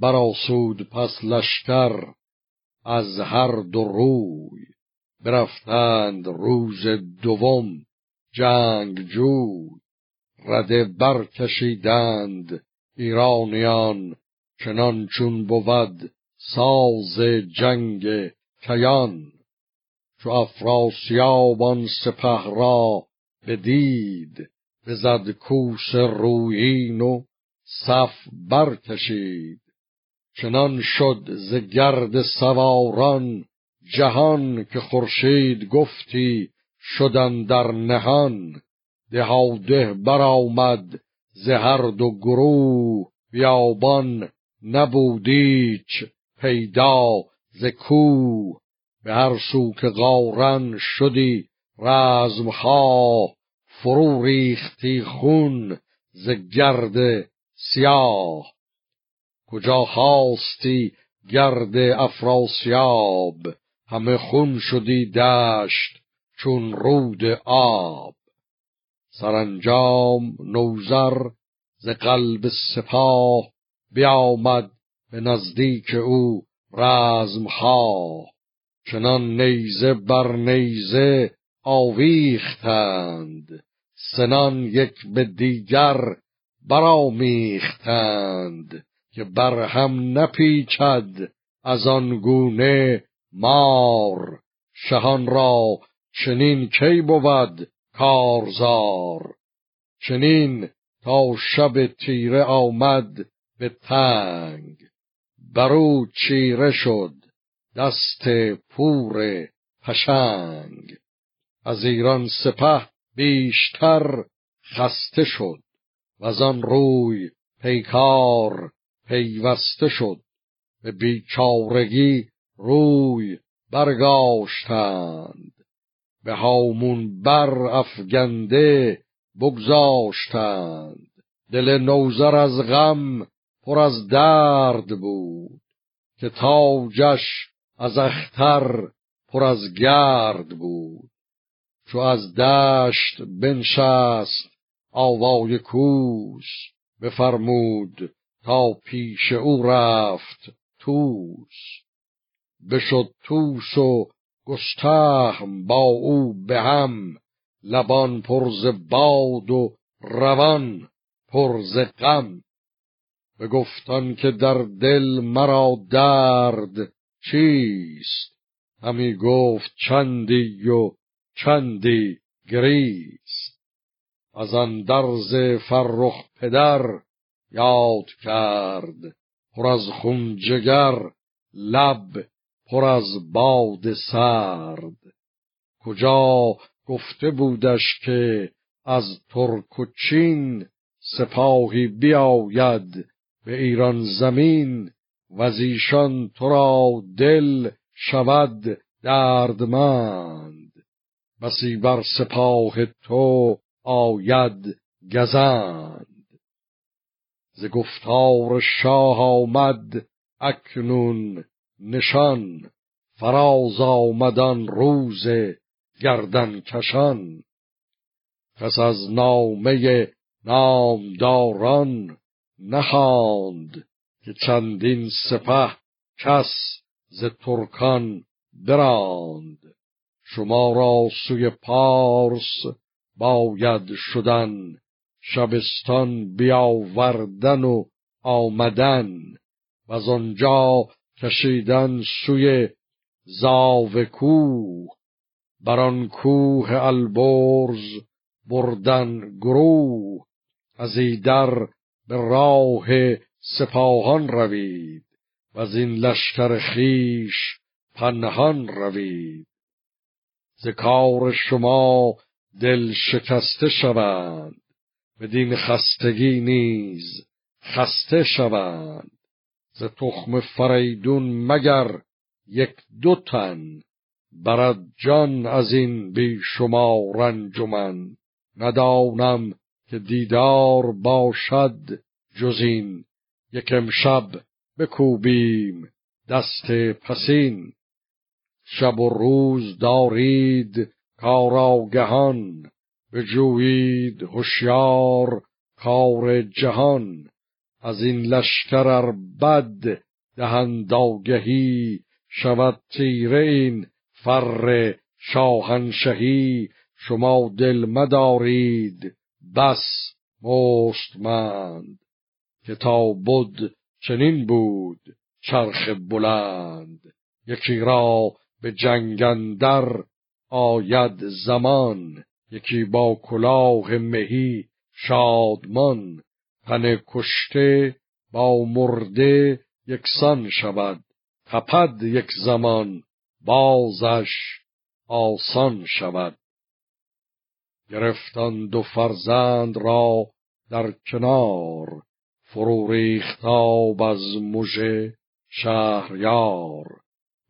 براسود پس لشکر از هر دو روی. برفتند روز دوم جنگ جوی. رده برکشیدند ایرانیان چنان چون بود ساز جنگ کیان. چو افراسیابان سپه را بدید بزد کوس رویین و صف برکشید. چنان شد ز گرد سواران جهان که خورشید گفتی شدن در نهان. دهاده برآمد ز هر دو گروه بیابان نبودیچ پیدا ز کوه. به هر سو که قارن شدی رزمخواه فرو ریختی خون ز گرد سیاه. کجا خواستی گرد افراسیاب؟ همه خون شدی دشت چون رود آب. سرانجام نوزر ز قلب سپاه بیامد به نزدیک او رزمخواه. چنان نیزه بر نیزه آویختند سنان یک به دیگر برامیختند که بر هم نپیچد از آن گونه مار. شهان را چنین کی بود کارزار؟ چنین تا شب تیره آمد به تنگ. برو چیره شد دست پور پشنگ. از ایران سپه بیشتر خسته شد و آن روی پیکار پیوسته شد به بیچارگی روی برگاشتند. به هامون بر افگنده بگذاشتند. دل نوزر از غم پر از درد بود که تاجش از اختر پر از گرد بود. چو از دشت بنشست آوای کوس بفرمود تا پیش او رفت توس بشد توس و گستهم با او به هم. لبان پرز باد و روان پرز غم. گفتان که در دل مرا درد چیست؟ همی گفت چندی و چندی گریست. از اندرز فرخ پدر یاد کرد پر از خون جگر لب پر از باد سرد. کجا گفته بودش که از ترک و چین سپاهی بیاید به ایران زمین و ایشان تو را دل شود دردمند. بسی بر سپاه تو آید گزند. ز گفتار شاه آمد اکنون نشان. فراز آمدن روز گردن کشان. پس از نامه نامداران نخواند که چندین سپه کس ز ترکان براند. شما را سوی پارس باید شدن شبستان بیاوردن و آمدن و از آنجا کشیدن سوی زاو کوه. بر آن کوه البرز بردن گروه. از ایدر به راه سپاهان روید و از این لشکر خیش پنهان روید. ز کار شما دل شکسته شوند بدین خستگی نیز خسته شوند. ز تخم فریدون مگر یک دو تن برد جان از این بی شما رنجمن ندانم که دیدار باشد جزین یک امشب بکوبیم دست پسین. شب و روز دارید کاراگهان. بجویید هوشیار کار جهان از این لشکر ار بد دهند آگهی شود تیره این فر شاهنشهی. شما دل مدارید بس مستمند. که تا بود چنین بود چرخ بلند. یکی را به جنگندر آید زمان. یکی با کلاه مهی شادمان تن کشته با مرده یکسان شود تپد یک زمان بازش آسان شود. گرفتان دو فرزند را در کنار فرو ریختاب از مژه شهریار.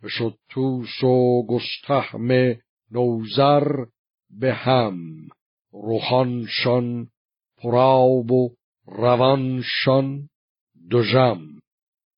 بشد توس و گستهم نوزر به هم روحانشان پراب و روانشان دژم.